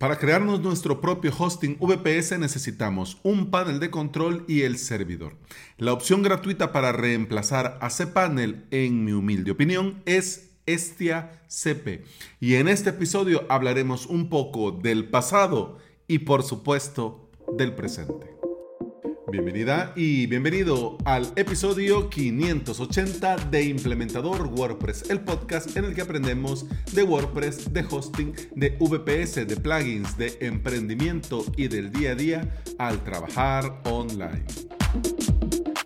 Para crearnos nuestro propio hosting VPS necesitamos un panel de control y el servidor. La opción gratuita para reemplazar a cPanel, en mi humilde opinión, es Estia CP. Y en este episodio hablaremos un poco del pasado y por supuesto del presente. Bienvenida y bienvenido al episodio 580 de Implementador WordPress, el podcast en el que aprendemos de WordPress, de hosting, de VPS, de plugins, de emprendimiento y del día a día al trabajar online.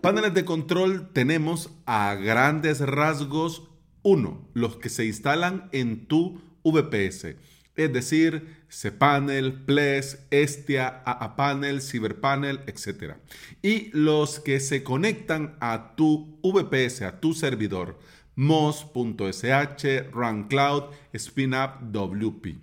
Paneles de control tenemos a grandes rasgos uno, los que se instalan en tu VPS es decir, cPanel, Ples, Estia, AAPanel, CyberPanel, etc. Y los que se conectan a tu VPS, a tu servidor, Moz.sh, RunCloud, SpinUp, WP.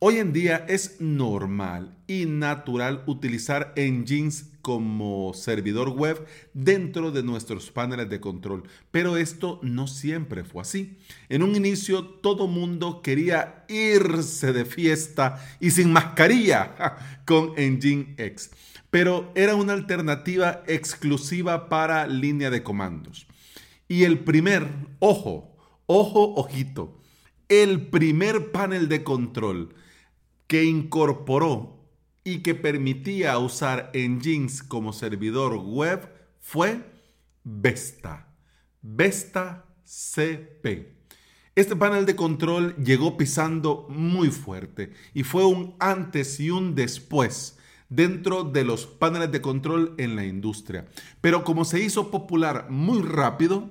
Hoy en día es normal y natural utilizar engines como servidor web dentro de nuestros paneles de control, pero esto no siempre fue así. En un inicio todo mundo quería irse de fiesta y sin mascarilla con Engine X, pero era una alternativa exclusiva para línea de comandos. Y el primer, ojo, ojo, ojito, el primer panel de control que incorporó y que permitía usar engines como servidor web fue Vesta. Vesta CP. Este panel de control llegó pisando muy fuerte y fue un antes y un después dentro de los paneles de control en la industria. Pero como se hizo popular muy rápido,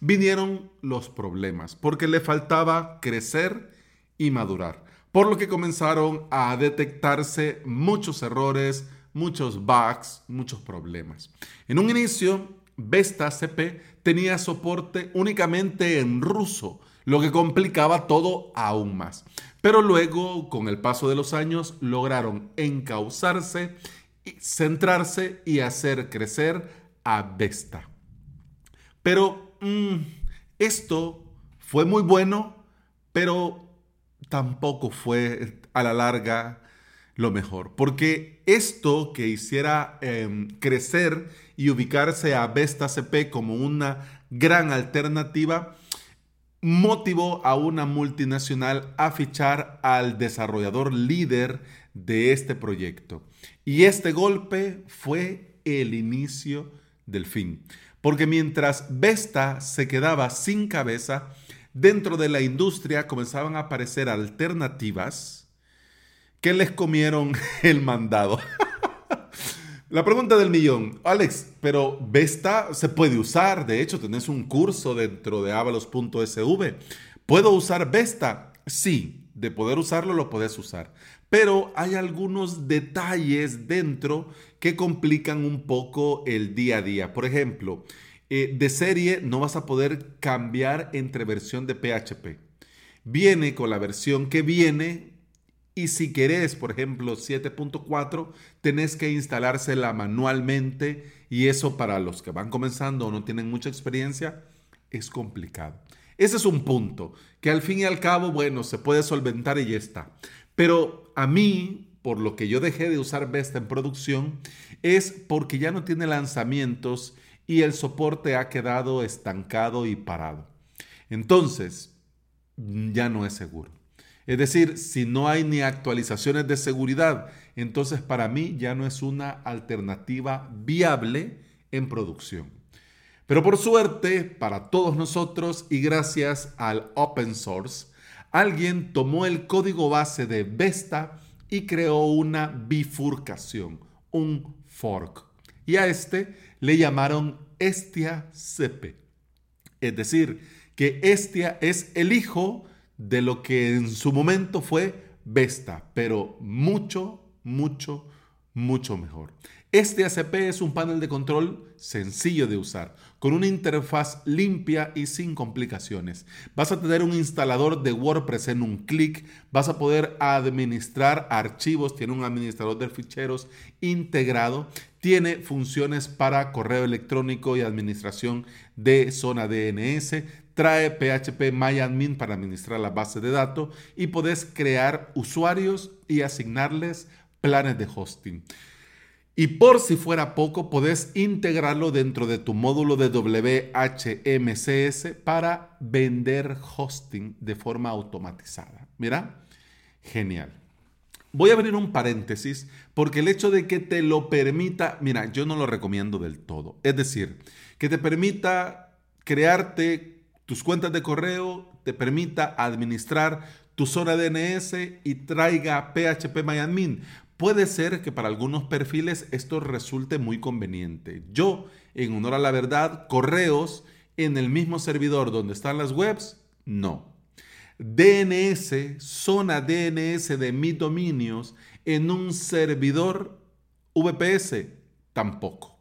vinieron los problemas porque le faltaba crecer y madurar por lo que comenzaron a detectarse muchos errores, muchos bugs, muchos problemas. En un inicio, Vesta CP tenía soporte únicamente en ruso, lo que complicaba todo aún más. Pero luego, con el paso de los años, lograron encauzarse, centrarse y hacer crecer a Vesta. Pero mm, esto fue muy bueno, pero tampoco fue a la larga lo mejor. Porque esto que hiciera em, crecer y ubicarse a Vesta CP como una gran alternativa, motivó a una multinacional a fichar al desarrollador líder de este proyecto. Y este golpe fue el inicio del fin. Porque mientras Vesta se quedaba sin cabeza, dentro de la industria comenzaban a aparecer alternativas que les comieron el mandado. la pregunta del millón, Alex, pero Vesta se puede usar, de hecho tenés un curso dentro de avalos.sv. ¿Puedo usar Vesta? Sí, de poder usarlo lo puedes usar, pero hay algunos detalles dentro que complican un poco el día a día. Por ejemplo, eh, de serie no vas a poder cambiar entre versión de PHP. Viene con la versión que viene y si querés, por ejemplo, 7.4, tenés que instalársela manualmente y eso para los que van comenzando o no tienen mucha experiencia es complicado. Ese es un punto que al fin y al cabo, bueno, se puede solventar y ya está. Pero a mí, por lo que yo dejé de usar Vesta en producción, es porque ya no tiene lanzamientos y el soporte ha quedado estancado y parado. Entonces, ya no es seguro. Es decir, si no hay ni actualizaciones de seguridad, entonces para mí ya no es una alternativa viable en producción. Pero por suerte, para todos nosotros y gracias al open source, alguien tomó el código base de Vesta y creó una bifurcación, un fork. Y a este le llamaron Estia Cepe. Es decir, que Estia es el hijo de lo que en su momento fue Vesta, pero mucho, mucho, mucho mejor. Este ACP es un panel de control sencillo de usar, con una interfaz limpia y sin complicaciones. Vas a tener un instalador de WordPress en un clic, vas a poder administrar archivos, tiene un administrador de ficheros integrado, tiene funciones para correo electrónico y administración de zona DNS, trae PHP MyAdmin para administrar la base de datos y podés crear usuarios y asignarles planes de hosting. Y por si fuera poco, podés integrarlo dentro de tu módulo de WHMCS para vender hosting de forma automatizada. Mira, genial. Voy a abrir un paréntesis porque el hecho de que te lo permita, mira, yo no lo recomiendo del todo. Es decir, que te permita crearte tus cuentas de correo, te permita administrar tu zona DNS y traiga PHP MyAdmin. Puede ser que para algunos perfiles esto resulte muy conveniente. Yo, en honor a la verdad, correos en el mismo servidor donde están las webs, no. DNS, zona DNS de mis dominios en un servidor VPS, tampoco.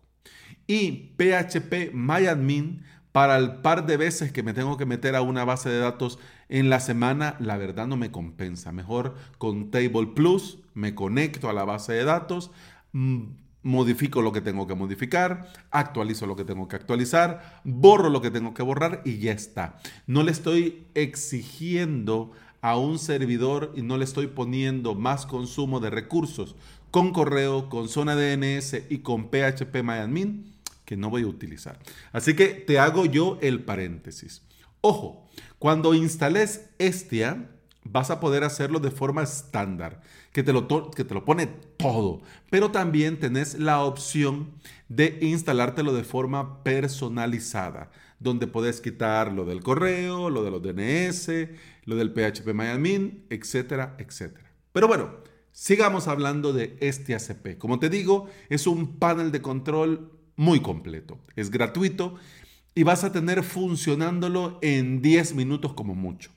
Y PHP MyAdmin para el par de veces que me tengo que meter a una base de datos en la semana, la verdad no me compensa. Mejor con Table Plus me conecto a la base de datos, modifico lo que tengo que modificar, actualizo lo que tengo que actualizar, borro lo que tengo que borrar y ya está. No le estoy exigiendo a un servidor y no le estoy poniendo más consumo de recursos con correo, con zona DNS y con PHP MyAdmin que no voy a utilizar. Así que te hago yo el paréntesis. Ojo, cuando instales Estia, vas a poder hacerlo de forma estándar, que te, lo que te lo pone todo, pero también tenés la opción de instalártelo de forma personalizada, donde puedes quitar lo del correo, lo de los DNS, lo del PHP MyAdmin, etcétera, etcétera. Pero bueno, sigamos hablando de este ACP. Como te digo, es un panel de control muy completo. Es gratuito y vas a tener funcionándolo en 10 minutos como mucho.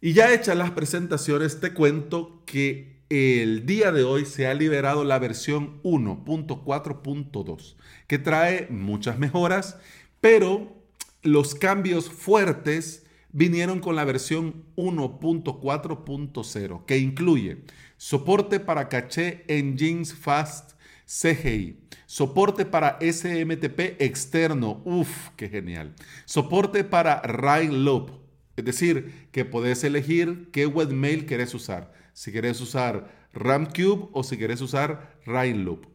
Y ya hechas las presentaciones, te cuento que el día de hoy se ha liberado la versión 1.4.2, que trae muchas mejoras, pero los cambios fuertes vinieron con la versión 1.4.0, que incluye soporte para caché engines fast CGI. Soporte para SMTP externo. Uf, qué genial. Soporte para Rail Loop. Es decir, que podés elegir qué webmail querés usar. Si querés usar RamCube o si querés usar Rail Loop.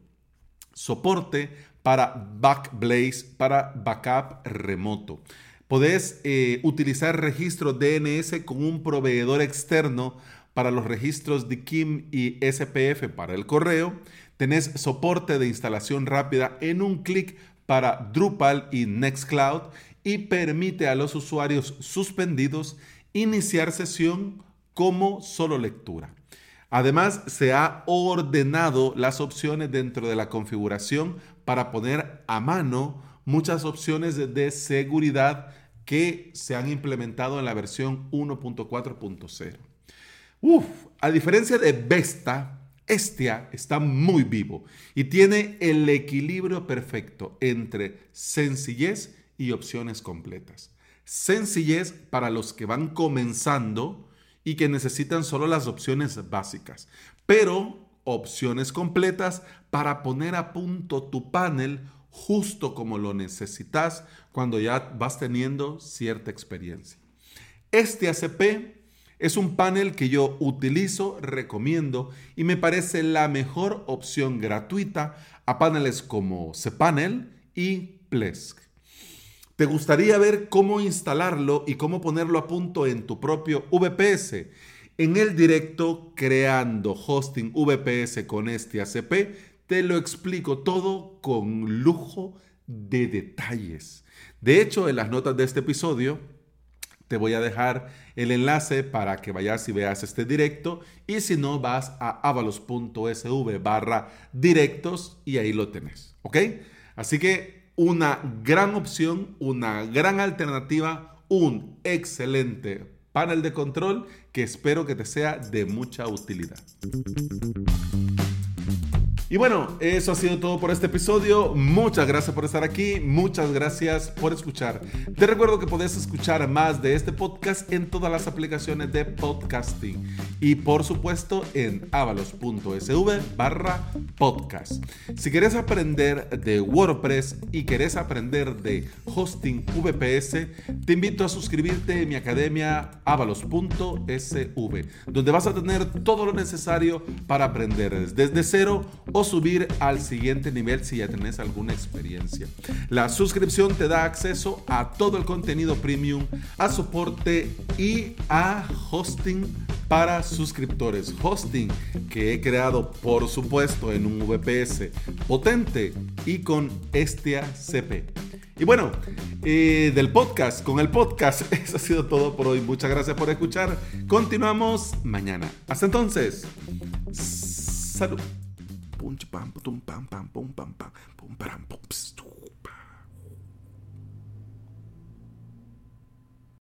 Soporte para Backblaze para backup remoto. Podés eh, utilizar registro DNS con un proveedor externo para los registros de KIM y SPF para el correo Tenés soporte de instalación rápida en un clic para Drupal y Nextcloud y permite a los usuarios suspendidos iniciar sesión como solo lectura. Además, se ha ordenado las opciones dentro de la configuración para poner a mano muchas opciones de seguridad que se han implementado en la versión 1.4.0. Uf, a diferencia de Vesta, Estia está muy vivo y tiene el equilibrio perfecto entre sencillez y opciones completas. Sencillez para los que van comenzando y que necesitan solo las opciones básicas, pero opciones completas para poner a punto tu panel justo como lo necesitas cuando ya vas teniendo cierta experiencia. Este ACP es un panel que yo utilizo, recomiendo y me parece la mejor opción gratuita a paneles como cPanel y Plesk. ¿Te gustaría ver cómo instalarlo y cómo ponerlo a punto en tu propio VPS? En el directo Creando Hosting VPS con este ACP te lo explico todo con lujo de detalles. De hecho, en las notas de este episodio te voy a dejar el enlace para que vayas y veas este directo. Y si no, vas a avalos.sv barra directos y ahí lo tenés. ¿Ok? Así que una gran opción, una gran alternativa, un excelente panel de control que espero que te sea de mucha utilidad. Y bueno, eso ha sido todo por este episodio. Muchas gracias por estar aquí. Muchas gracias por escuchar. Te recuerdo que puedes escuchar más de este podcast en todas las aplicaciones de podcasting. y por supuesto en avalos.sv barra podcast. Si quieres aprender de WordPress y querés aprender de hosting VPS, te invito a suscribirte en mi academia avalos.sv, donde vas a tener todo lo necesario para aprender desde cero o subir al siguiente nivel si ya tenés alguna experiencia. La suscripción te da acceso a todo el contenido premium, a soporte y a hosting para suscriptores. Hosting que he creado, por supuesto, en un VPS potente y con Estia CP. Y bueno, eh, del podcast, con el podcast, eso ha sido todo por hoy. Muchas gracias por escuchar. Continuamos mañana. Hasta entonces, salud. pum, pam, pam, pam, pam, pam, pam, pam, pam, pam, pam,